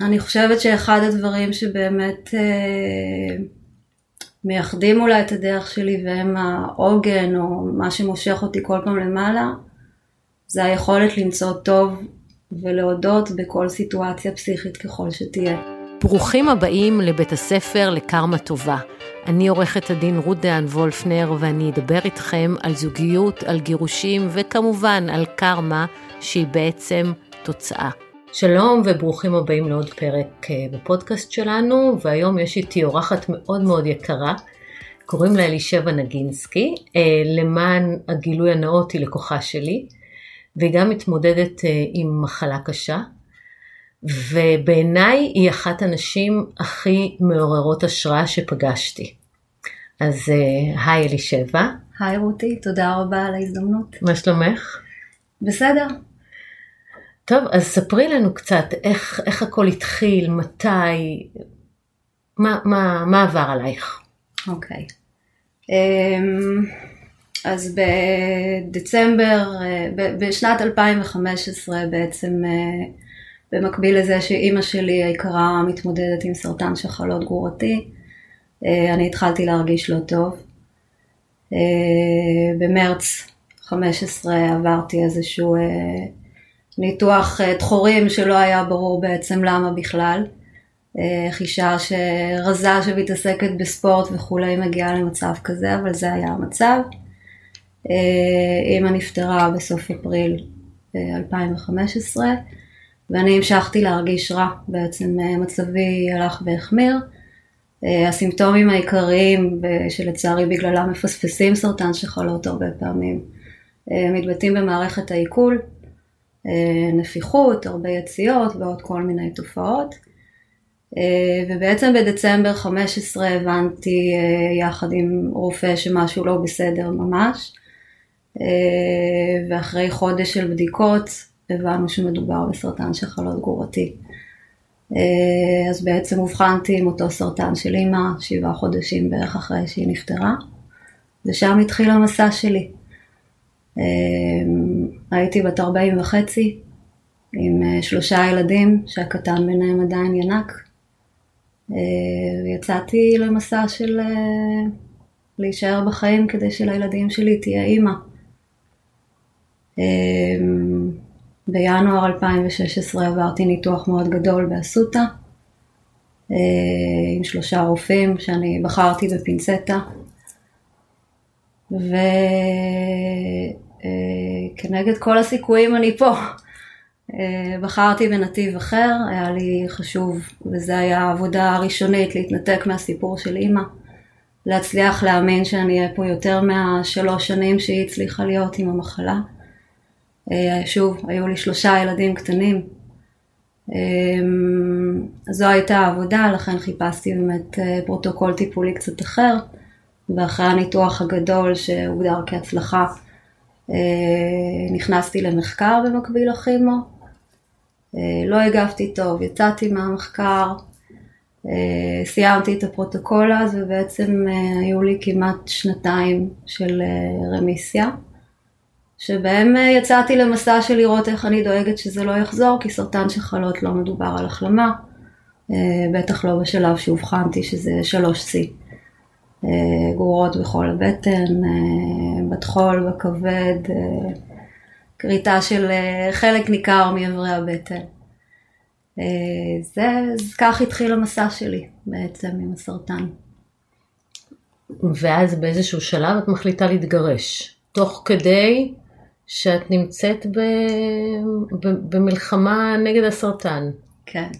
אני חושבת שאחד הדברים שבאמת אה, מייחדים אולי את הדרך שלי והם העוגן או מה שמושך אותי כל פעם למעלה, זה היכולת למצוא טוב ולהודות בכל סיטואציה פסיכית ככל שתהיה. ברוכים הבאים לבית הספר לקרמה טובה. אני עורכת הדין רות דהן וולפנר ואני אדבר איתכם על זוגיות, על גירושים וכמובן על קרמה שהיא בעצם תוצאה. שלום וברוכים הבאים לעוד פרק אה, בפודקאסט שלנו והיום יש איתי אורחת מאוד מאוד יקרה, קוראים לה אלישבע נגינסקי, אה, למען הגילוי הנאות היא לקוחה שלי והיא גם מתמודדת אה, עם מחלה קשה ובעיניי היא אחת הנשים הכי מעוררות השראה שפגשתי. אז היי אלישבע. היי רותי, תודה רבה על ההזדמנות. מה שלומך? בסדר, טוב, אז ספרי לנו קצת איך, איך הכל התחיל, מתי, מה, מה, מה עבר עלייך? אוקיי. Okay. אמ, אז בדצמבר, אה, בשנת 2015 בעצם, אה, במקביל לזה שאימא שלי היקרה מתמודדת עם סרטן שחלות גרורתי, אה, אני התחלתי להרגיש לא טוב. במרץ 15 עברתי איזשהו ניתוח דחורים אה, שלא היה ברור בעצם למה בכלל. אה, איך אישה שרזה שמתעסקת בספורט וכולי מגיעה למצב כזה, אבל זה היה המצב. אימא אה, נפטרה בסוף אפריל 2015, ואני המשכתי להרגיש רע, בעצם מצבי הלך והחמיר. הסימפטומים העיקריים, שלצערי בגללם מפספסים סרטן שחלות הרבה פעמים, מתבטאים במערכת העיכול, אה, נפיחות, הרבה יציאות ועוד כל מיני תופעות. אה, ובעצם בדצמבר 15 הבנתי אה, יחד עם רופא שמשהו לא בסדר ממש. ואחרי חודש של בדיקות הבנו שמדובר בסרטן שחלות גרורתי. אז בעצם אובחנתי עם אותו סרטן של אימא שבעה חודשים בערך אחרי שהיא נפטרה, ושם התחיל המסע שלי. הייתי בת 40 וחצי, עם אה, שלושה ילדים, שהקטן ביניהם עדיין ינק. אה, ויצאתי למסע של אה, להישאר בחיים כדי שלילדים שלי תהיה אימא. בינואר 2016 עברתי ניתוח מאוד גדול באסותא, עם שלושה רופאים שאני בחרתי בפינצטה. ו... אה, כנגד כל הסיכויים אני פה. אה, בחרתי בנתיב אחר, היה לי חשוב, וזו הייתה העבודה הראשונית, להתנתק מהסיפור של אימא, להצליח להאמין שאני אהיה פה יותר מהשלוש שנים שהיא הצליחה להיות עם המחלה. אה, שוב, היו לי שלושה ילדים קטנים. זו הייתה העבודה, לכן חיפשתי באמת פרוטוקול טיפולי קצת אחר, ואחרי הניתוח הגדול שהוגדר כהצלחה, נכנסתי למחקר במקביל לכימו, אה, לא הגבתי טוב, יצאתי מהמחקר, אה, סיימתי את הפרוטוקול אז ובעצם היו לי כמעט שנתיים של רמיסיה, שבהם יצאתי למסע של לראות איך אני דואגת שזה לא יחזור, כי סרטן שחלות לא מדובר על החלמה, בטח לא בשלב שאובחנתי שזה 3C. אה, גרורות בכל הבטן, אה, בטחול, בכבד, אה, כריתה של חלק ניכר מאיברי הבטן. זה, כך התחיל המסע שלי בעצם עם הסרטן. ואז באיזשהו שלב את מחליטה להתגרש, תוך כדי שאת נמצאת ב, ב, במלחמה נגד הסרטן. כן.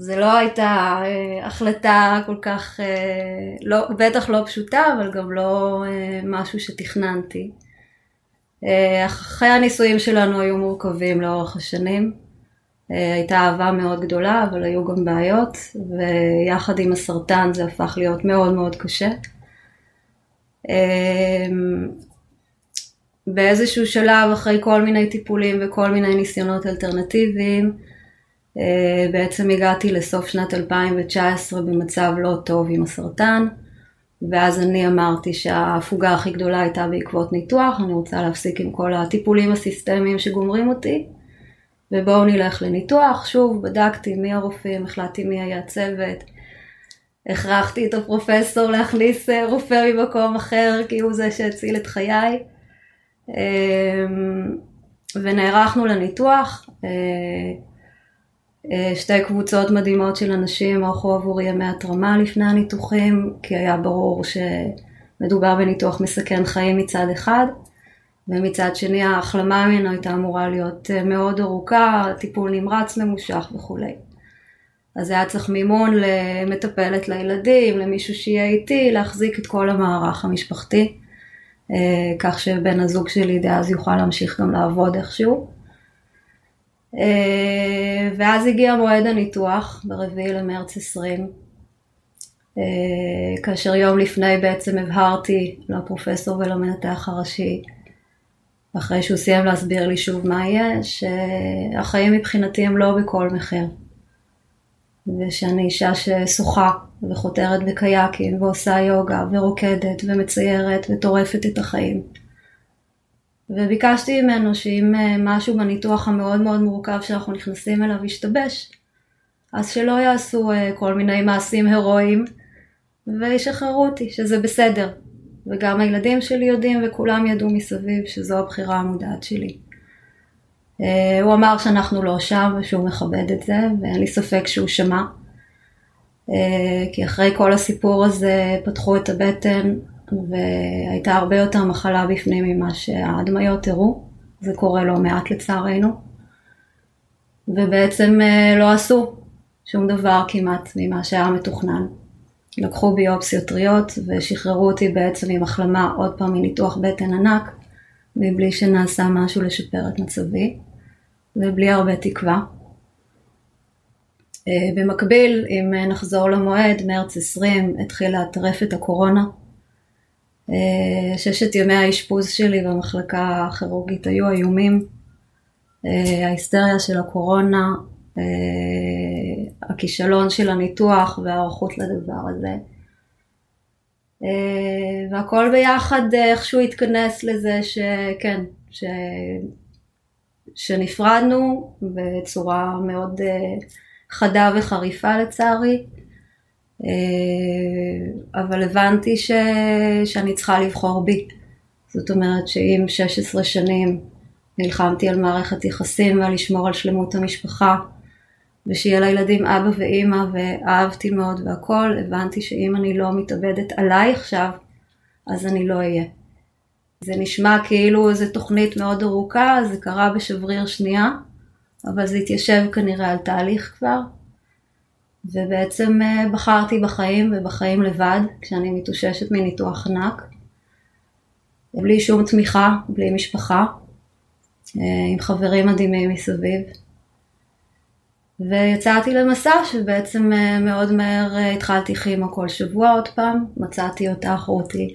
זה לא הייתה אה, החלטה כל כך, אה, לא, בטח לא פשוטה, אבל גם לא אה, משהו שתכננתי. אה, אחרי הנישואים שלנו היו מורכבים לאורך השנים. אה, הייתה אהבה מאוד גדולה, אבל היו גם בעיות, ויחד עם הסרטן זה הפך להיות מאוד מאוד קשה. אה, באיזשהו שלב, אחרי כל מיני טיפולים וכל מיני ניסיונות אלטרנטיביים, בעצם הגעתי לסוף שנת 2019 במצב לא טוב עם הסרטן, ואז אני אמרתי שההפוגה הכי גדולה הייתה בעקבות ניתוח, אני רוצה להפסיק עם כל הטיפולים הסיסטמיים שגומרים אותי, ובואו נלך לניתוח. שוב, בדקתי מי הרופאים, החלטתי מי היה הצוות. הכרחתי את הפרופסור להכניס אה, רופא ממקום אחר, כי הוא זה שהציל את חיי. אמ, ונערכנו לניתוח. אה, אה, שתי קבוצות מדהימות של אנשים ערכו עבורי ימי התרמה לפני הניתוחים, כי היה ברור שמדובר בניתוח מסכן חיים מצד אחד, ומצד שני ההחלמה ממנו הייתה אמורה להיות מאוד ארוכה, טיפול נמרץ ממושך וכולי. אז היה צריך מימון למטפלת לילדים, למישהו שיהיה איתי, להחזיק את כל המערך המשפחתי, אה, כך שבן הזוג שלי דאז יוכל להמשיך גם לעבוד איכשהו. אה, ואז הגיע מועד הניתוח, ברביעי למרץ 20, אה, כאשר יום לפני בעצם הבהרתי לפרופסור ולמנתח הראשי, אחרי שהוא סיים להסביר לי שוב מה יהיה, שהחיים מבחינתי הם לא בכל מחיר. ושאני אישה ששוחה וחותרת בקייקים ועושה יוגה ורוקדת ומציירת וטורפת את החיים. וביקשתי ממנו שאם אה, משהו בניתוח המאוד מאוד מורכב שאנחנו נכנסים אליו ישתבש, אז שלא יעשו אה, כל מיני מעשים הירואיים וישחררו אותי, שזה בסדר. וגם הילדים שלי יודעים וכולם ידעו מסביב שזו הבחירה המודעת שלי. אה, הוא אמר שאנחנו לא שם ושהוא מכבד את זה, ואין לי ספק שהוא שמע. כי אחרי כל הסיפור הזה פתחו את הבטן והייתה הרבה יותר מחלה בפנים ממה שההדמיות הראו. זה קורה לא מעט לצערנו. ובעצם אה, לא עשו שום דבר כמעט ממה שהיה מתוכנן. לקחו ביופסיות טריות ושחררו אותי בעצם עם החלמה עוד פעם מניתוח בטן ענק, מבלי שנעשה משהו לשפר את מצבי. ובלי הרבה תקווה. אה, במקביל, אם נחזור למועד, מרץ 20 התחילה טרפת הקורונה. אה, ששת ימי האשפוז שלי במחלקה הכירורגית היו איומים. אה, ההיסטריה של הקורונה, הכישלון של הניתוח וההיערכות לדבר הזה. והכל ביחד איכשהו התכנס לזה שכן, ש... שנפרדנו בצורה מאוד אה, חדה וחריפה לצערי, אה, אבל הבנתי ש... שאני צריכה לבחור בי. זאת אומרת שאם 16 שנים נלחמתי על מערכת יחסים ועל לשמור על שלמות המשפחה, ושיהיה לילדים אבא ואימא ואהבתי מאוד והכל, הבנתי שאם אני לא מתאבדת עליי עכשיו, אז אני לא אהיה. זה נשמע כאילו איזו תוכנית מאוד ארוכה, זה קרה בשבריר שנייה, אבל זה התיישב כנראה על תהליך כבר. ובעצם אה, בחרתי בחיים ובחיים לבד, כשאני מתאוששת מניתוח ענק. בלי שום תמיכה, בלי משפחה, אה, עם חברים מדהימים מסביב. ויצאתי למסע שבעצם אה, מאוד מהר התחלתי כימו כל שבוע עוד פעם, מצאתי אותך רותי.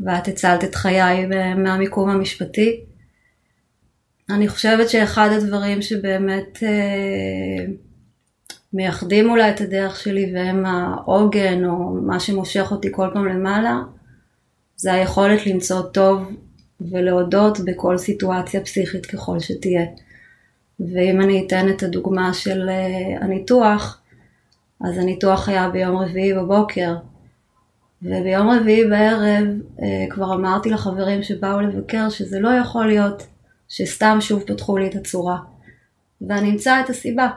ואת הצלת את חיי מהמיקום המשפטי. אני חושבת שאחד הדברים שבאמת אה, מייחדים אולי את הדרך שלי והם העוגן או מה שמושך אותי כל פעם למעלה, זה היכולת למצוא טוב ולהודות בכל סיטואציה פסיכית ככל שתהיה. ואם אני אתן את הדוגמה של אה, הניתוח, אז הניתוח היה ביום רביעי בבוקר, וביום רביעי בערב אה, כבר אמרתי לחברים שבאו לבקר שזה לא יכול להיות שסתם שוב פתחו לי את הצורה. ואני אמצא את הסיבה.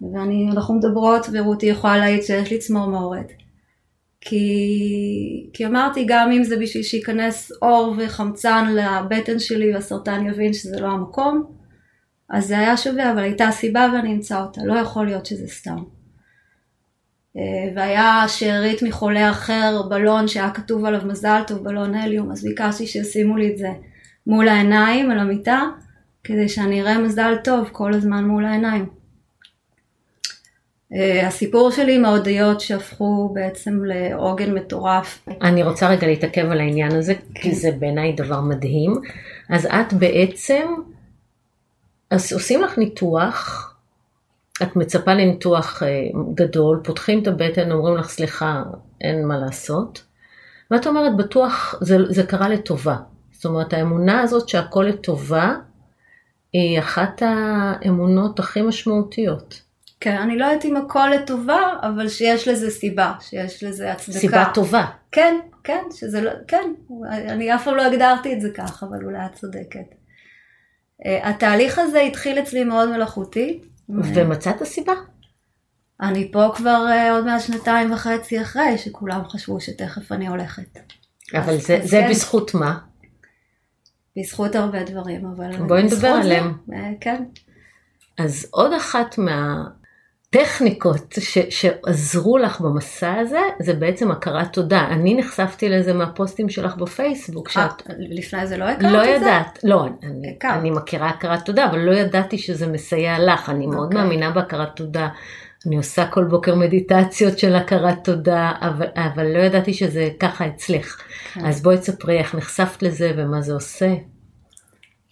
ואנחנו מדברות ורותי יכולה להעיד שיש לי צמרמורת. כי, כי אמרתי גם אם זה בשביל שייכנס אור וחמצן לבטן שלי והסרטן יבין שזה לא המקום, אז זה היה שווה, אבל הייתה סיבה ואני אמצא אותה, לא יכול להיות שזה סתם. אה, והיה שארית מחולה אחר, בלון שהיה כתוב עליו מזל טוב, בלון הליום, אז ביקשתי שישימו לי את זה מול העיניים, על המיטה, כדי שאני אראה מזל טוב כל הזמן מול העיניים. אה, הסיפור שלי עם ההודיות שהפכו בעצם לעוגן מטורף. אני רוצה רגע להתעכב על העניין הזה, כי זה בעיניי דבר מדהים. אז את בעצם, אז עושים לך ניתוח, את מצפה לניתוח אה, גדול, פותחים את הבטן, אומרים לך סליחה, אין מה לעשות, ואת אומרת בטוח זה, זה קרה לטובה. זאת אומרת האמונה הזאת שהכל לטובה, היא אחת האמונות הכי משמעותיות. כן, אני לא יודעת אם הכל לטובה, אבל שיש לזה סיבה, שיש לזה הצדקה. סיבה טובה. כן, כן, שזה לא, כן, אני אף פעם לא הגדרתי את זה כך, אבל אולי את צודקת. אה, התהליך הזה התחיל אצלי מאוד מלאכותי. ומצאת סיבה? אני פה כבר אה, עוד מעט שנתיים וחצי אחרי, שכולם חשבו שתכף אני הולכת. אבל זה, זה כן. בזכות מה? בזכות הרבה דברים, אבל... בואי נדבר עליהם. אה, כן. אז עוד אחת מה... הטכניקות ש, שעזרו לך במסע הזה, זה בעצם הכרת תודה. אני נחשפתי לזה מהפוסטים שלך בפייסבוק. שאת... לפני זה לא הכרת לא את ידעת, זה? לא, אני, אני מכירה הכרת תודה, אבל לא ידעתי שזה מסייע לך. אני מאוד okay. אוקיי. מאמינה בהכרת תודה. אני עושה כל בוקר מדיטציות של הכרת תודה, אבל, אבל לא ידעתי שזה ככה אצלך. Okay. כן. אז בואי תספרי איך נחשפת לזה ומה זה עושה.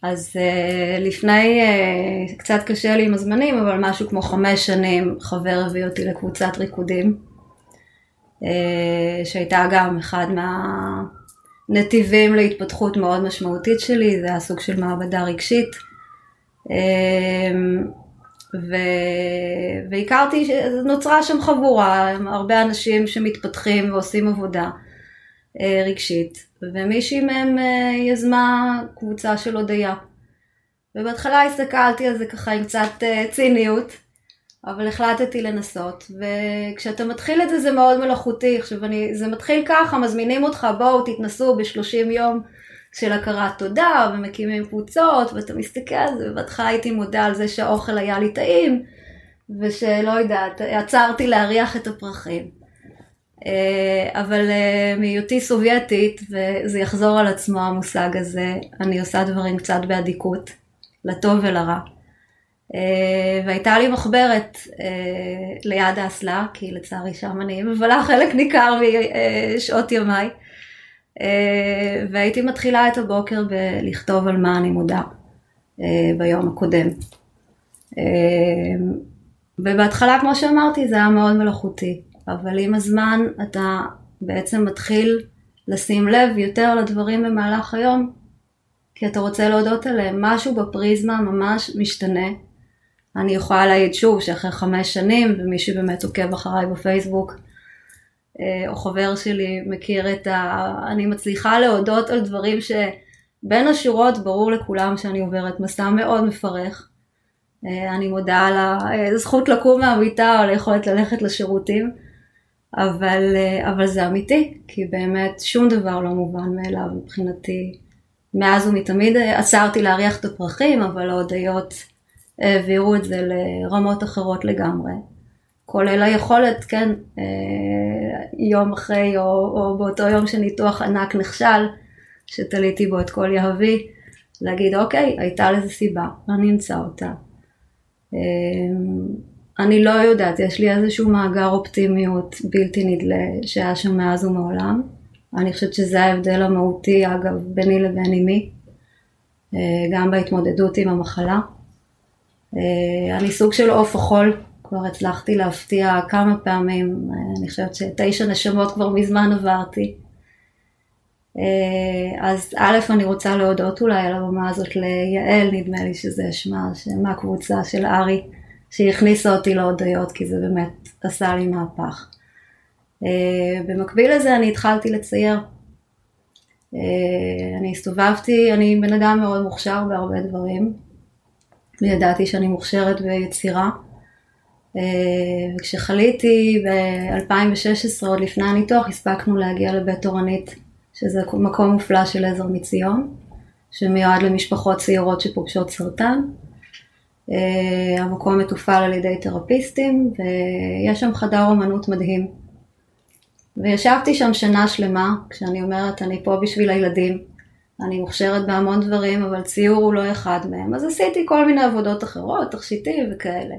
אז uh, לפני, uh, קצת קשה לי עם הזמנים, אבל משהו כמו חמש שנים חבר הביא אותי לקבוצת ריקודים, uh, שהייתה גם אחד מהנתיבים להתפתחות מאוד משמעותית שלי, זה היה סוג של מעבדה רגשית. Uh, ו... והכרתי, נוצרה שם חבורה, הרבה אנשים שמתפתחים ועושים עבודה רגשית. ומישהי מהם אה, יזמה קבוצה של הודיה. ובהתחלה הסתכלתי על זה ככה עם קצת אה, ציניות, אבל החלטתי לנסות, וכשאתה מתחיל את זה זה מאוד מלאכותי, עכשיו אני, זה מתחיל ככה, מזמינים אותך בואו תתנסו בשלושים יום של הכרת תודה, ומקימים קבוצות, ואתה מסתכל על זה, ובהתחלה הייתי מודה על זה שהאוכל היה לי טעים, ושלא יודעת, עצרתי להריח את הפרחים. אה, אבל אה, מהיותי סובייטית, וזה יחזור על עצמו המושג הזה, אני עושה דברים קצת באדיקות, לטוב ולרע. אה, והייתה לי מחברת ליד האסלה, כי לצערי שם אני מבלה חלק ניכר משעות ימיי. והייתי מתחילה את הבוקר בלכתוב על מה אני מודה ביום הקודם. ובהתחלה, כמו שאמרתי, זה היה מאוד מלאכותי. אבל עם הזמן אתה בעצם מתחיל לשים לב יותר לדברים במהלך היום, כי אתה רוצה להודות עליהם. משהו בפריזמה ממש משתנה. אני יכולה להעיד שוב שאחרי חמש שנים, ומי שבאמת עוקב אחריי בפייסבוק, אה, או חבר שלי מכיר את ה... אני מצליחה להודות על דברים שבין השורות ברור לכולם שאני עוברת מסע מאוד מפרך. אה, אני מודה על הזכות לקום מהמיטה או על היכולת ללכת לשירותים. אבל, אה, אבל זה אמיתי, כי באמת שום דבר לא מובן מאליו מבחינתי. מאז ומתמיד אה, עצרתי להריח את הפרחים, אבל ההודיות העבירו את זה לרמות אחרות לגמרי. כולל היכולת, כן, אה, יום אחרי או, או באותו יום שניתוח ענק נכשל, שתליתי בו את כל יהבי, להגיד אוקיי, הייתה לזה סיבה, אני אמצא אותה. אני לא יודעת, יש לי איזשהו מאגר אופטימיות בלתי נדלה שהיה שם מאז ומעולם. אני חושבת שזה ההבדל המהותי, אגב, ביני לבין אמי, אה, גם בהתמודדות עם המחלה. אה, אני סוג של עוף החול, כבר הצלחתי להפתיע כמה פעמים, אה, אני חושבת שתשע נשמות כבר מזמן עברתי. אז א', אני רוצה להודות אולי על הבמה הזאת ליעל, נדמה לי שזה שמה, מהקבוצה של ארי. שהכניסה אותי להודיות, כי זה באמת עשה לי מהפך. אה, במקביל לזה אני התחלתי לצייר. אה, אני הסתובבתי, אני בן אדם מאוד מוכשר בהרבה דברים, וידעתי שאני מוכשרת ביצירה. אה, וכשחליתי ב-2016, עוד לפני הניתוח, הספקנו להגיע לבית תורנית, שזה מקום מופלא של עזר מציון, שמיועד למשפחות צעירות שפוגשות סרטן. Uh, המקום מתופעל על ידי תרפיסטים ויש שם חדר אומנות מדהים. וישבתי שם שנה שלמה, כשאני אומרת אני פה בשביל הילדים, אני מוכשרת בהמון דברים, אבל ציור הוא לא אחד מהם, אז עשיתי כל מיני עבודות אחרות, תכשיטים וכאלה.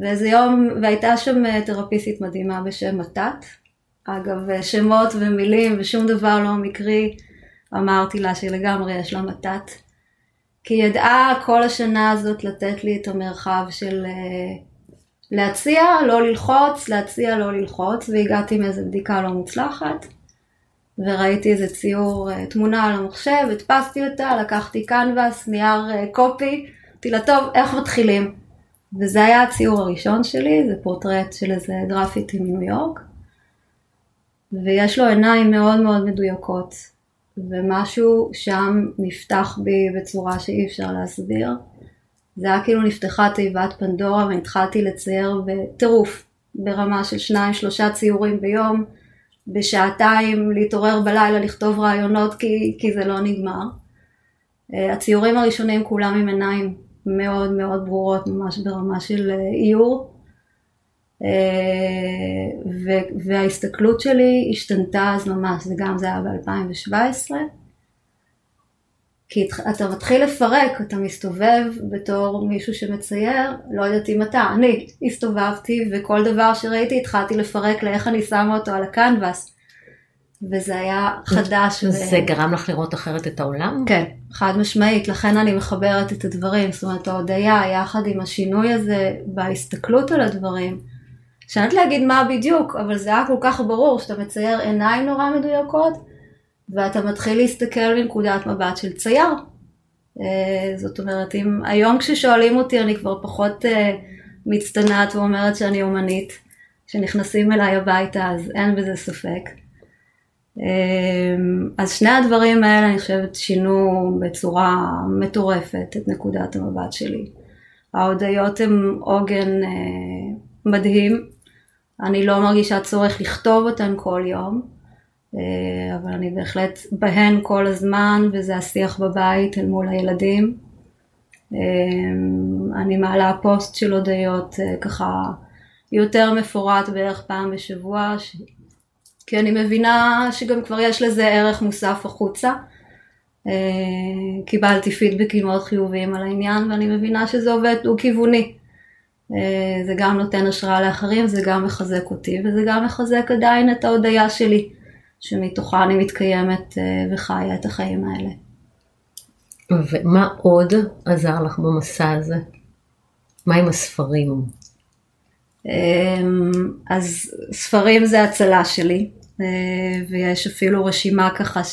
ואיזה יום, והייתה שם אה, תרפיסטית מדהימה בשם מתת, אגב אה, שמות ומילים ושום דבר לא מקרי, אמרתי לה שלגמרי יש לה מתת. כי היא ידעה כל השנה הזאת לתת לי את המרחב של אה, להציע, לא ללחוץ, להציע, לא ללחוץ, והגעתי מאיזו בדיקה לא מוצלחת, וראיתי איזה ציור, אה, תמונה על המחשב, הדפסתי אותה, לקחתי קנבס, נייר אה, קופי, אמרתי לה, טוב, איך מתחילים? וזה היה הציור הראשון שלי, זה פורטרט של איזה גרפיטי מניו יורק, ויש לו עיניים מאוד מאוד מדויקות, ומשהו שם נפתח בי בצורה שאי אפשר להסביר. זה היה כאילו נפתחה תיבת פנדורה והתחלתי לצייר בטירוף, ברמה של שניים שלושה ציורים ביום, בשעתיים להתעורר בלילה לכתוב רעיונות כי, כי זה לא נגמר. אה, הציורים הראשונים כולם עם עיניים מאוד מאוד ברורות, ממש ברמה של אה, איור. אה, וההסתכלות שלי השתנתה אז ממש, זה גם זה היה ב-2017. כי אתה מתחיל לפרק, אתה מסתובב בתור מישהו שמצייר, לא יודעת אם אתה, אני הסתובבתי וכל דבר שראיתי התחלתי לפרק לאיך אני שמה אותו על הקנבס. וזה היה חדש. זה ו... גרם לך לראות אחרת את העולם? כן, חד משמעית, לכן אני מחברת את הדברים, זאת אומרת ההודיה יחד עם השינוי הזה בהסתכלות על הדברים. שאני לא להגיד מה בדיוק, אבל זה היה כל כך ברור שאתה מצייר עיניים נורא מדויקות, ואתה מתחיל להסתכל מנקודת מבט של צייר. אה, זאת אומרת, אם היום כששואלים אותי אני כבר פחות אה, מצטנעת ואומרת שאני אומנית, כשנכנסים אליי הביתה אז אין בזה ספק. אה, אז שני הדברים האלה אני חושבת שינו בצורה מטורפת את נקודת המבט שלי. ההודיות הן עוגן מדהים, אני לא מרגישה צורך לכתוב אותן כל יום, אה, אבל אני בהחלט בהן כל הזמן, וזה השיח בבית אל מול הילדים. אה, אני מעלה פוסט של הודיות אה, ככה יותר מפורט בערך פעם בשבוע, ש... כי אני מבינה שגם כבר יש לזה ערך מוסף החוצה. קיבלתי פידבקים מאוד חיוביים על העניין ואני מבינה שזה עובד דו-כיווני. זה גם נותן השראה לאחרים, זה גם מחזק אותי וזה גם מחזק עדיין את ההודיה שלי. שמתוכה אני מתקיימת אה, וחיה את החיים האלה. ומה עוד עזר לך במסע הזה? מה עם הספרים? אמ, אז ספרים זה הצלה שלי, אה, ויש אפילו רשימה ככה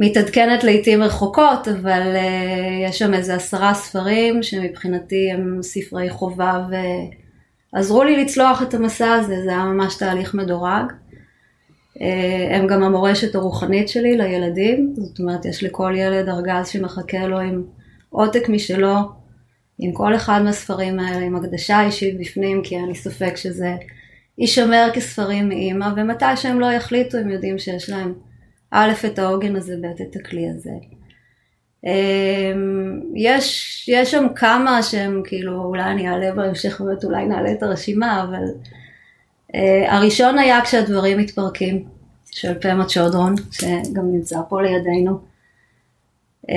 שמתעדכנת לעיתים רחוקות, אבל אה, יש שם איזה עשרה ספרים שמבחינתי הם ספרי חובה ועזרו לי לצלוח את המסע הזה, זה היה ממש תהליך מדורג. אה, הם גם המורשת הרוחנית שלי לילדים, זאת אומרת יש לכל ילד ארגז שמחכה לו עם עותק משלו, עם כל אחד מהספרים האלה, עם הקדשה אישית בפנים, כי אין לי ספק שזה יישמר כספרים מאימא, ומתי שהם לא יחליטו הם יודעים שיש להם א' את העוגן הזה, ב' את הכלי הזה. אה, יש, יש שם כמה שהם כאילו, אולי אני אעלה בהמשך, באמת אולי נעלה את הרשימה, אבל Uh, הראשון היה כשהדברים מתפרקים, של פמה צ'ודרון, שגם נמצא פה לידינו, uh,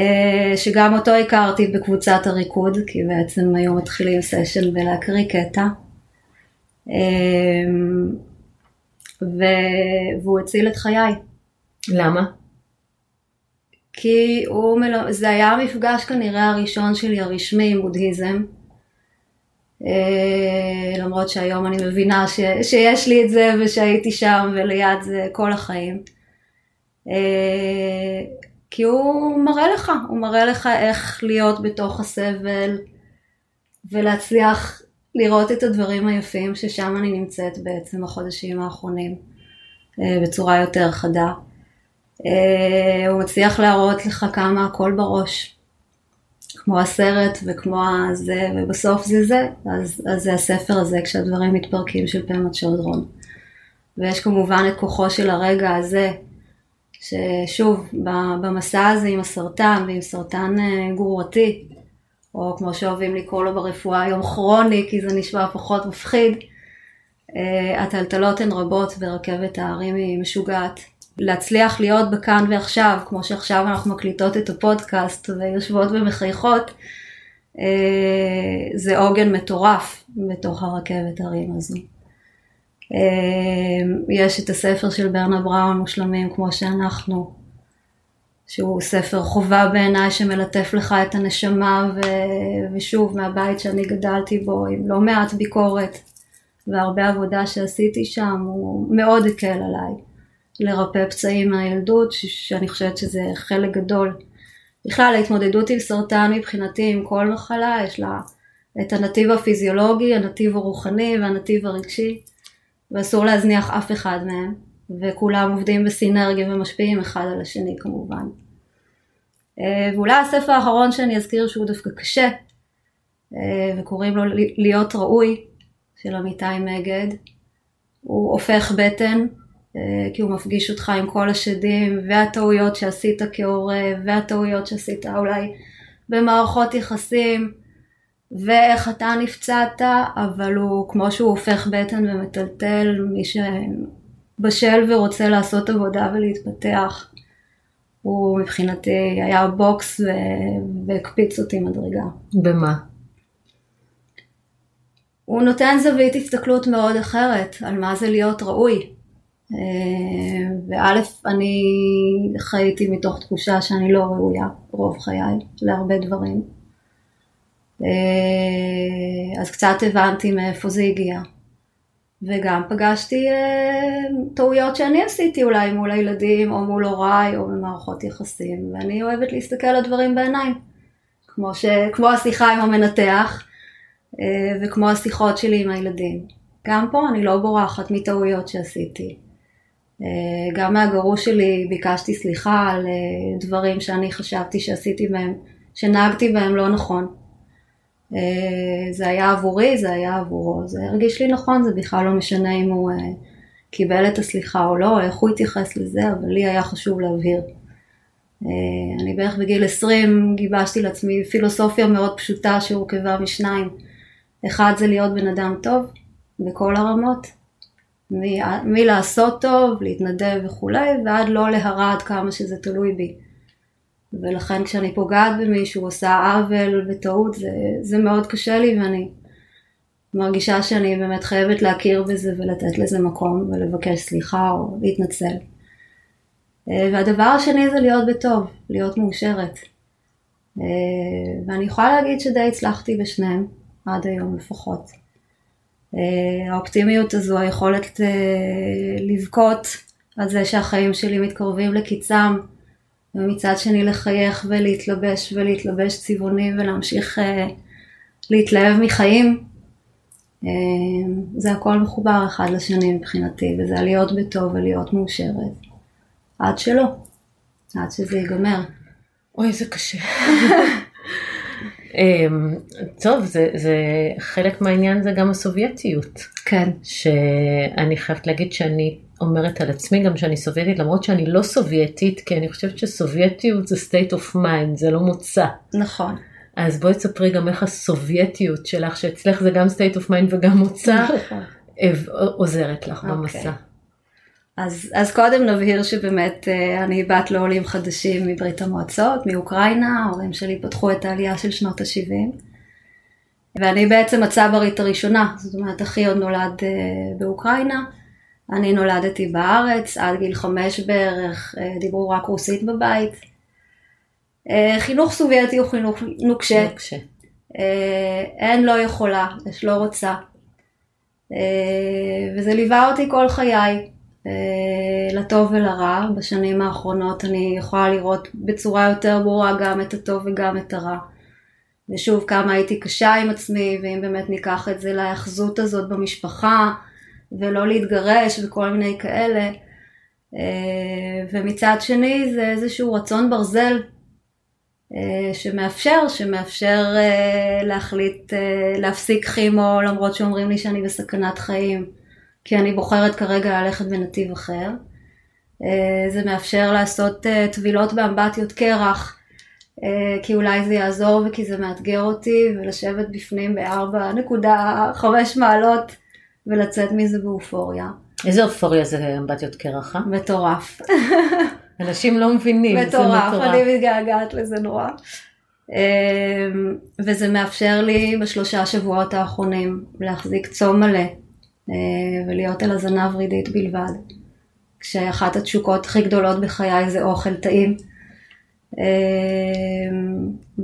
שגם אותו הכרתי בקבוצת הריקוד, כי בעצם היו מתחילים סשן ולהקריא קטע. ו... והוא הציל את חיי. למה? כי הוא, מל... זה היה המפגש כנראה הראשון שלי הרשמי עם בודהיזם. אה, למרות שהיום אני מבינה ש, שיש לי את זה ושהייתי שם וליד זה כל החיים. אה, כי הוא מראה לך, הוא מראה לך איך להיות בתוך הסבל ולהצליח לראות את הדברים היפים ששם אני נמצאת בעצם החודשים האחרונים אה, בצורה יותר חדה. הוא מצליח להראות לך כמה הכל בראש, כמו הסרט וכמו הזה, ובסוף זה זה, אז, אז זה הספר הזה כשהדברים מתפרקים של פמה צ'ודרון. ויש כמובן את כוחו של הרגע הזה, ששוב, במסע הזה עם הסרטן ועם סרטן אה, גרורתי, או כמו שאוהבים לקרוא לו ברפואה היום כרוני, כי זה נשמע פחות מפחיד, אה, הטלטלות הן רבות ורכבת ההרים היא משוגעת. להצליח להיות בכאן ועכשיו, כמו שעכשיו אנחנו מקליטות את הפודקאסט ויושבות ומחייכות, אה, זה עוגן מטורף בתוך הרכבת הרים הזו. אה, יש את הספר של ברנה בראון, מושלמים כמו שאנחנו, שהוא ספר חובה בעיניי שמלטף לך את הנשמה, ו... ושוב, מהבית שאני גדלתי בו, עם לא מעט ביקורת והרבה עבודה שעשיתי שם, הוא מאוד הקל עליי. לרפא פצעים מהילדות, שאני חושבת שזה חלק גדול. בכלל ההתמודדות עם סרטן מבחינתי עם כל מחלה, יש לה את הנתיב הפיזיולוגי, הנתיב הרוחני והנתיב הרגשי, ואסור להזניח אף אחד מהם, וכולם עובדים בסינרגיה ומשפיעים אחד על השני כמובן. אה, ואולי הספר האחרון שאני אזכיר שהוא דווקא קשה, אה, וקוראים לו להיות ראוי, של עמיתי מגד. הוא הופך בטן, כי הוא מפגיש אותך עם כל השדים והטעויות שעשית כהורה והטעויות שעשית אולי במערכות יחסים ואיך אתה נפצעת, אבל הוא כמו שהוא הופך בטן ומטלטל, מי שבשל ורוצה לעשות עבודה ולהתפתח, הוא מבחינתי היה בוקס והקפיץ אותי מדרגה. במה? הוא נותן זווית הסתכלות מאוד אחרת על מה זה להיות ראוי. אה, וא', אני חייתי מתוך תחושה שאני לא ראויה רוב חיי להרבה דברים. אה, אז קצת הבנתי מאיפה זה הגיע. וגם פגשתי אה, טעויות שאני עשיתי אולי מול הילדים או מול הוריי או במערכות יחסים ואני אוהבת להסתכל על הדברים בעיניים כמו, ש... כמו השיחה עם המנתח וכמו השיחות שלי עם הילדים. גם פה אני לא בורחת מטעויות שעשיתי. אה, גם מהגרוש שלי ביקשתי סליחה על אה, דברים שאני חשבתי שעשיתי בהם, שנהגתי בהם לא נכון. זה היה עבורי, זה היה עבורו, זה הרגיש לי נכון, זה בכלל לא משנה אם הוא קיבל את הסליחה או לא, איך הוא התייחס לזה, אבל לי היה חשוב להבהיר. אני בערך בגיל 20 גיבשתי לעצמי פילוסופיה מאוד פשוטה שהורכבה משניים. אחד זה להיות בן אדם טוב בכל הרמות, מלעשות טוב, להתנדב וכולי, ועד לא להרע עד כמה שזה תלוי בי. ולכן כשאני פוגעת במישהו, עושה עוול וטעות, זה, זה מאוד קשה לי ואני מרגישה שאני באמת חייבת להכיר בזה ולתת לזה מקום ולבקש סליחה או להתנצל. אה, והדבר השני זה להיות בטוב, להיות מאושרת. אה, ואני יכולה להגיד שדי הצלחתי בשניהם. עד היום לפחות. אה, האופטימיות הזו, היכולת אה, לבכות על זה שהחיים שלי מתקרבים לקיצם, ומצד שני לחייך ולהתלבש ולהתלבש צבעוני ולהמשיך אה, להתלהב מחיים, זה הכל מחובר אחד לשני מבחינתי, וזה להיות בטוב ולהיות מאושרת. עד שלא, עד שזה ייגמר. אוי, זה קשה. אמ, טוב, זה, זה חלק מהעניין זה גם הסובייטיות. כן. שאני חייבת להגיד שאני אומרת על עצמי גם שאני סובייטית, למרות שאני לא סובייטית, כי אני חושבת שסובייטיות זה state of mind, זה לא מוצא. נכון. אז בואי תספרי גם איך הסובייטיות שלך, שאצלך זה גם state of mind וגם מוצא, נכון. עוזרת לך okay. במסע. אז, אז קודם נבהיר שבאמת אה, אני בת לעולים חדשים מברית המועצות, מאוקראינה, ההורים שלי פתחו את העלייה של שנות ה-70. ואני בעצם הצברית הראשונה, זאת אומרת אחי עוד נולד אה, באוקראינה, אני נולדתי בארץ, עד גיל חמש בערך אה, דיברו רק רוסית בבית. חינוך סובייטי הוא חינוך נוקשה. נוקשה. אין לא יכולה, יש לא רוצה. וזה ליווה אותי כל חיי. אה, לטוב ולרע. בשנים האחרונות אני יכולה לראות בצורה יותר ברורה גם את הטוב וגם את הרע. ושוב, כמה הייתי קשה עם עצמי, ואם באמת ניקח את זה להאחזות הזאת במשפחה, ולא להתגרש וכל מיני כאלה. אה, ומצד שני זה איזשהו רצון ברזל אה, שמאפשר, שמאפשר להחליט להפסיק כימו למרות שאומרים לי שאני בסכנת חיים. כי אני בוחרת כרגע ללכת בנתיב אחר. אה, זה מאפשר לעשות אה, טבילות באמבטיות קרח, אה, כי אולי זה יעזור וכי זה מאתגר אותי, ולשבת בפנים ב-4.5 מעלות ולצאת מזה באופוריה. איזה אופוריה זה אמבטיות קרח, אה? מטורף. אנשים לא מבינים, מטורף, זה מטורף. אני מתגעגעת לזה נורא. וזה מאפשר לי בשלושה שבועות האחרונים להחזיק צום מלא ולהיות על הזנב רידית בלבד. כשאחת התשוקות הכי גדולות בחיי זה אוכל טעים. אה,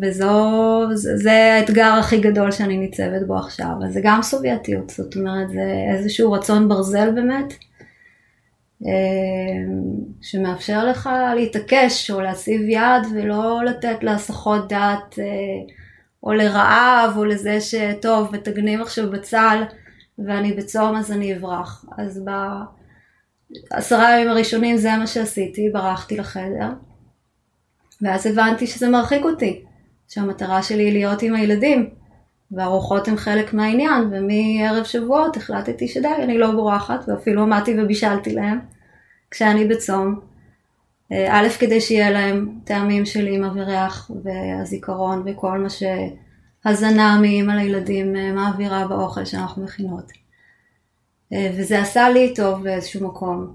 וזו, זה האתגר הכי גדול שאני ניצבת בו עכשיו. אז זה גם סובייטיות, זאת אומרת זה איזשהו רצון ברזל באמת, שמאפשר לך להתעקש או להציב יד ולא לתת להסחות דעת או לרעב או לזה שטוב מתגנים עכשיו בצל ואני בצום אז אני אברח. אז בעשרה ימים הראשונים זה מה שעשיתי, ברחתי לחדר ואז הבנתי שזה מרחיק אותי, שהמטרה שלי היא להיות עם הילדים והרוחות הן חלק מהעניין ומערב שבועות החלטתי שדי, אני לא בורחת ואפילו עמדתי ובישלתי להם כשאני בצום. אה, א', כדי שיהיה להם טעמים של אימא וריח והזיכרון וכל מה שהזנה מאימא לילדים אה, מעבירה באוכל שאנחנו מכינות. אה, וזה עשה לי טוב באיזשהו מקום.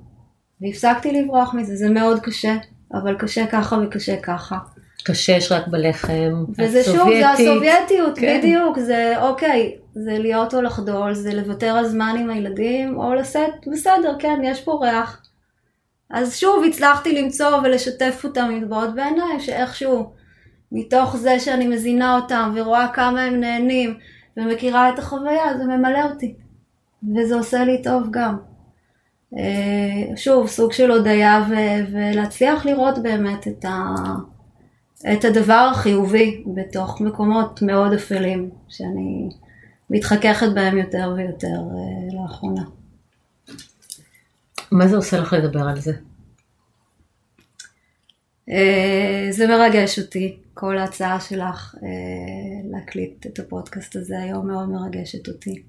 והפסקתי לברוח מזה, זה מאוד קשה, אבל קשה ככה וקשה ככה. קשה יש רק בלחם, וזה הסובייטית. שוב, זה הסובייטיות, כן. בדיוק, זה אוקיי, זה להיות או לחדול, זה לוותר על זמן עם הילדים, או לשאת, בסדר, כן, יש פה ריח. אז שוב הצלחתי למצוא ולשתף אותם עם דברות בעיניים, שאיכשהו, מתוך זה שאני מזינה אותם ורואה כמה הם נהנים ומכירה את החוויה, זה ממלא אותי. וזה עושה לי טוב גם. אה, שוב, סוג של הודיה ו- ולהצליח לראות באמת את, ה- את הדבר החיובי בתוך מקומות מאוד אפלים, שאני מתחככת בהם יותר ויותר אה, לאחרונה. מה זה עושה לך לדבר על זה? אה, זה מרגש אותי, כל ההצעה שלך להקליט את הפודקאסט הזה היום מאוד מרגשת אותי.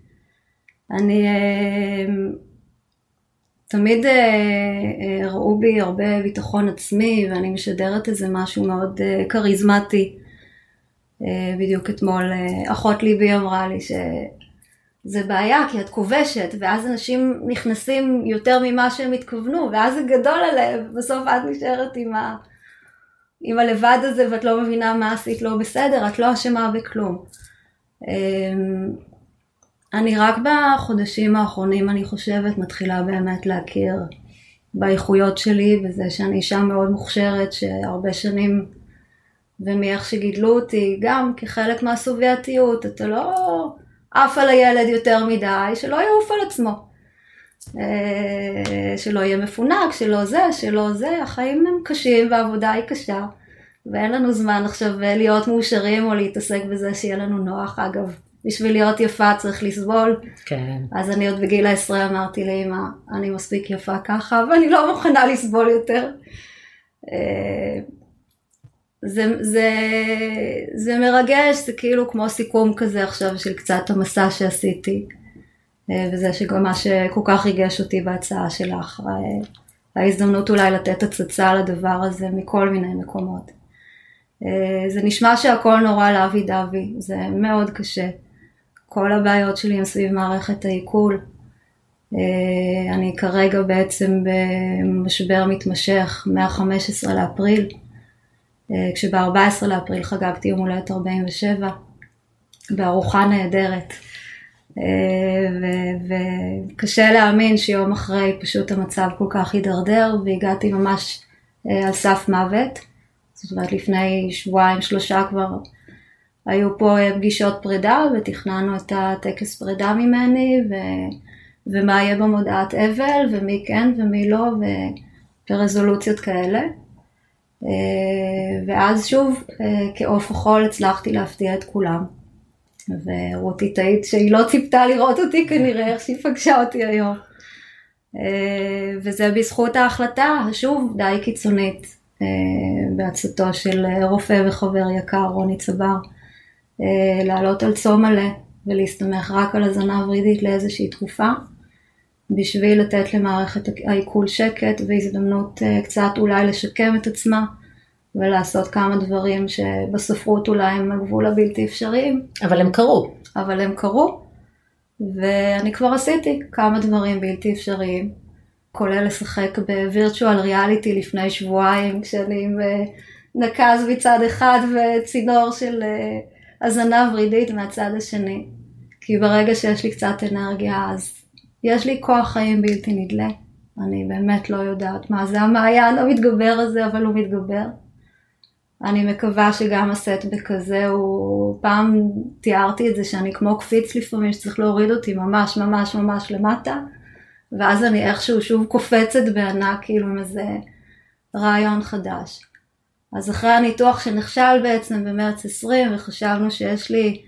אני תמיד אה, אה, ראו בי הרבה ביטחון עצמי ואני משדרת איזה משהו מאוד אה, כריזמטי. בדיוק אתמול אחות ליבי אמרה לי שזה בעיה כי את כובשת ואז אנשים נכנסים יותר ממה שהם התכוונו ואז זה גדול עליהם בסוף את נשארת עם, ה... עם הלבד הזה ואת לא מבינה מה עשית לא בסדר, את לא אשמה בכלום. אני רק בחודשים האחרונים, אני חושבת, מתחילה באמת להכיר באיכויות שלי, בזה שאני אישה מאוד מוכשרת, שהרבה שנים, ומאיך שגידלו אותי, גם כחלק מהסובייטיות, אתה לא עף על הילד יותר מדי, שלא יעוף על עצמו. אה, שלא יהיה מפונק, שלא זה, שלא זה, החיים הם קשים והעבודה היא קשה. ואין לנו זמן עכשיו להיות מאושרים או להתעסק בזה שיהיה לנו נוח. אגב, בשביל להיות יפה צריך לסבול. כן. אז אני עוד בגיל העשרה אמרתי לאמא, אני מספיק יפה ככה, ואני לא מוכנה לסבול יותר. אה, זה, זה, זה מרגש, זה כאילו כמו סיכום כזה עכשיו של קצת המסע שעשיתי. אה, וזה שגם מה שכל כך ריגש אותי בהצעה שלך, אה, ההזדמנות אולי לתת הצצה לדבר הזה מכל מיני מקומות. זה נשמע שהכל נורא לאבי דבי, זה מאוד קשה. כל הבעיות שלי הן סביב מערכת העיכול. אה, אני כרגע בעצם במשבר מתמשך מה-15 לאפריל, אה, כשב-14 לאפריל חגגתי יום הולדת 47, בארוחה נהדרת. אה, וקשה להאמין שיום אחרי פשוט המצב כל כך הידרדר והגעתי ממש על סף מוות. זאת אומרת לפני שבועיים שלושה כבר היו פה אה, פגישות פרידה ותכננו את הטקס פרידה ממני ו... ומה יהיה במודעת אבל ומי כן ומי לא ו... ורזולוציות כאלה. אה, ואז שוב אה, כעוף החול הצלחתי להפתיע את כולם. ורותי תעיד שהיא לא ציפתה לראות אותי כנראה איך שהיא פגשה אותי היום. וזה בזכות ההחלטה, שוב, די קיצונית, בעצתו של רופא וחבר יקר רוני צבר. אה, לעלות על צום מלא ולהסתמך רק על הזנה ורידית לאיזושהי תקופה, בשביל לתת למערכת העיכול שקט והזדמנות אה, קצת אולי לשקם את עצמה ולעשות כמה דברים שבספרות אולי הם הגבול הבלתי אפשריים. אבל הם קרו. אבל הם קרו, ואני כבר עשיתי כמה דברים בלתי אפשריים, כולל לשחק בווירטואל ריאליטי לפני שבועיים, כשאני עם אה, נקז מצד אחד וצינור של הזנה ורידית מהצד השני. כי ברגע שיש לי קצת אנרגיה, אז יש לי כוח חיים בלתי נדלה. אני באמת לא יודעת מה זה המעיין המתגבר הזה, אבל הוא מתגבר. אני מקווה שגם הסטבק הזה הוא, פעם תיארתי את זה שאני כמו קפיץ לפעמים שצריך להוריד אותי ממש ממש ממש למטה, ואז אני איכשהו שוב קופצת בענק, כאילו עם איזה רעיון חדש. אז אחרי הניתוח שנכשל בעצם במרץ 20, וחשבנו שיש לי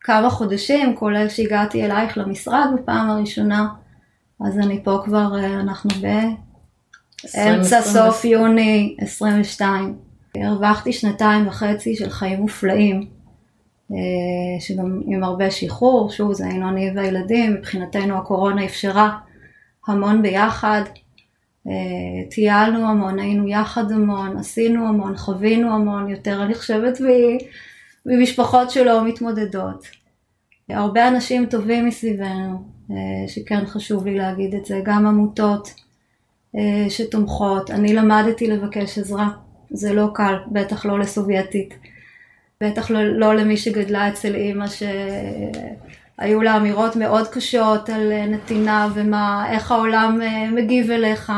כמה חודשים, כולל שהגעתי אלייך למשרד בפעם הראשונה, אז אני פה כבר, אה, אנחנו באמצע סוף יוני 22. הרווחתי שנתיים וחצי של חיים מופלאים, אה, שגם עם הרבה שחרור, שוב זה היינו אני והילדים, מבחינתנו הקורונה אפשרה המון ביחד, אה, טיילנו המון, היינו יחד המון, עשינו המון, חווינו המון יותר, אני חושבת ממשפחות שלא מתמודדות. הרבה אנשים טובים מסביבנו, אה, שכן חשוב לי להגיד את זה, גם עמותות שתומכות. אני למדתי לבקש עזרה, זה לא קל, בטח לא לסובייטית. בטח לא, לא למי שגדלה אצל אימא שהיו לה אמירות מאוד קשות על אה, נתינה ומה, איך העולם מגיב אליך.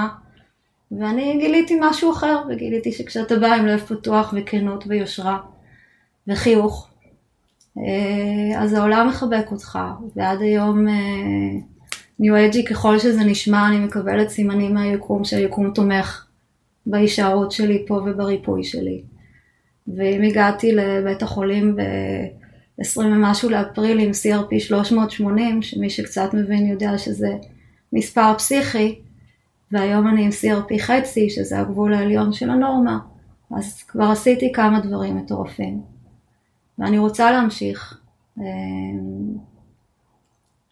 ואני גיליתי משהו אחר, וגיליתי שכשאתה בא עם לב פתוח וכנות ויושרה וחיוך, אה, אז העולם מחבק אותך, ועד היום ניו אה, אג'י ככל שזה נשמע אני מקבלת סימנים מהיקום שהיקום תומך בהישארות שלי פה ובריפוי שלי. ואם הגעתי לבית החולים ב-20 ומשהו לאפריל עם CRP 380, שמי שקצת מבין יודע שזה מספר פסיכי, והיום אני עם CRP חצי, שזה הגבול העליון של הנורמה, אז כבר עשיתי כמה דברים מטורפים. ואני רוצה להמשיך.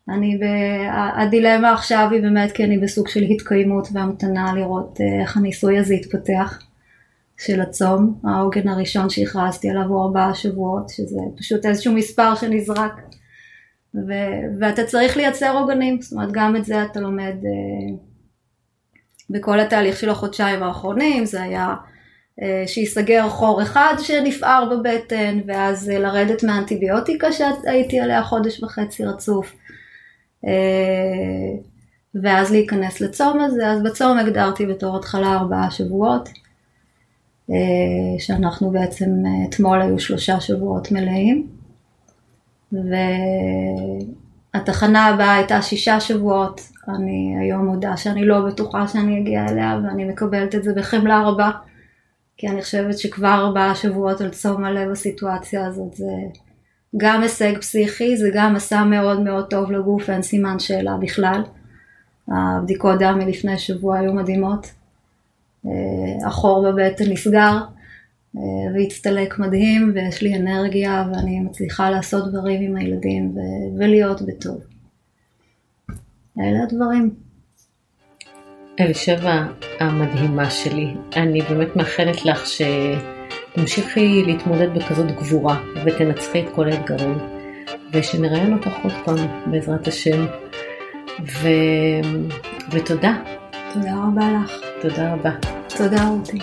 אני. הדילמה עכשיו היא באמת כי אני בסוג של התקיימות והמתנה לראות אה, איך הניסוי הזה יתפתח של הצום. העוגן הראשון שהכרזתי עליו הוא ארבעה שבועות, שזה פשוט איזשהו מספר שנזרק. ו... ואתה צריך לייצר עוגנים, זאת אומרת גם את זה אתה לומד uh, בכל התהליך של החודשיים האחרונים, זה היה אה, שייסגר חור אחד שנפער בבטן, ואז אה, לרדת מהאנטיביוטיקה שהייתי עליה חודש וחצי רצוף, אה, ואז להיכנס לצום הזה, אז בצום הגדרתי בתור התחלה ארבעה שבועות, שאנחנו בעצם, אתמול היו שלושה שבועות מלאים, והתחנה הבאה הייתה שישה שבועות, אני היום מודה שאני לא בטוחה שאני אגיע אליה, ואני מקבלת את זה בחמלה רבה. כי אני חושבת שכבר ארבעה שבועות על צום מלא בסיטואציה הזאת זה גם הישג פסיכי, זה גם עשה מאוד מאוד טוב לגוף, אין סימן שאלה בכלל. הבדיקות דם מלפני שבוע היו מדהימות. אה, החור בבטן נסגר אה, והצטלק מדהים ויש לי אנרגיה ואני מצליחה לעשות דברים עם הילדים ולהיות בטוב. אלה הדברים. אלישבע המדהימה שלי, אני באמת מאחלת לך שתמשיכי להתמודד בכזאת גבורה ותנצחי את כל האתגרים ושנראיין אותך עוד פעם בעזרת השם ו... ותודה. תודה רבה לך. תודה רבה. תודה רותי.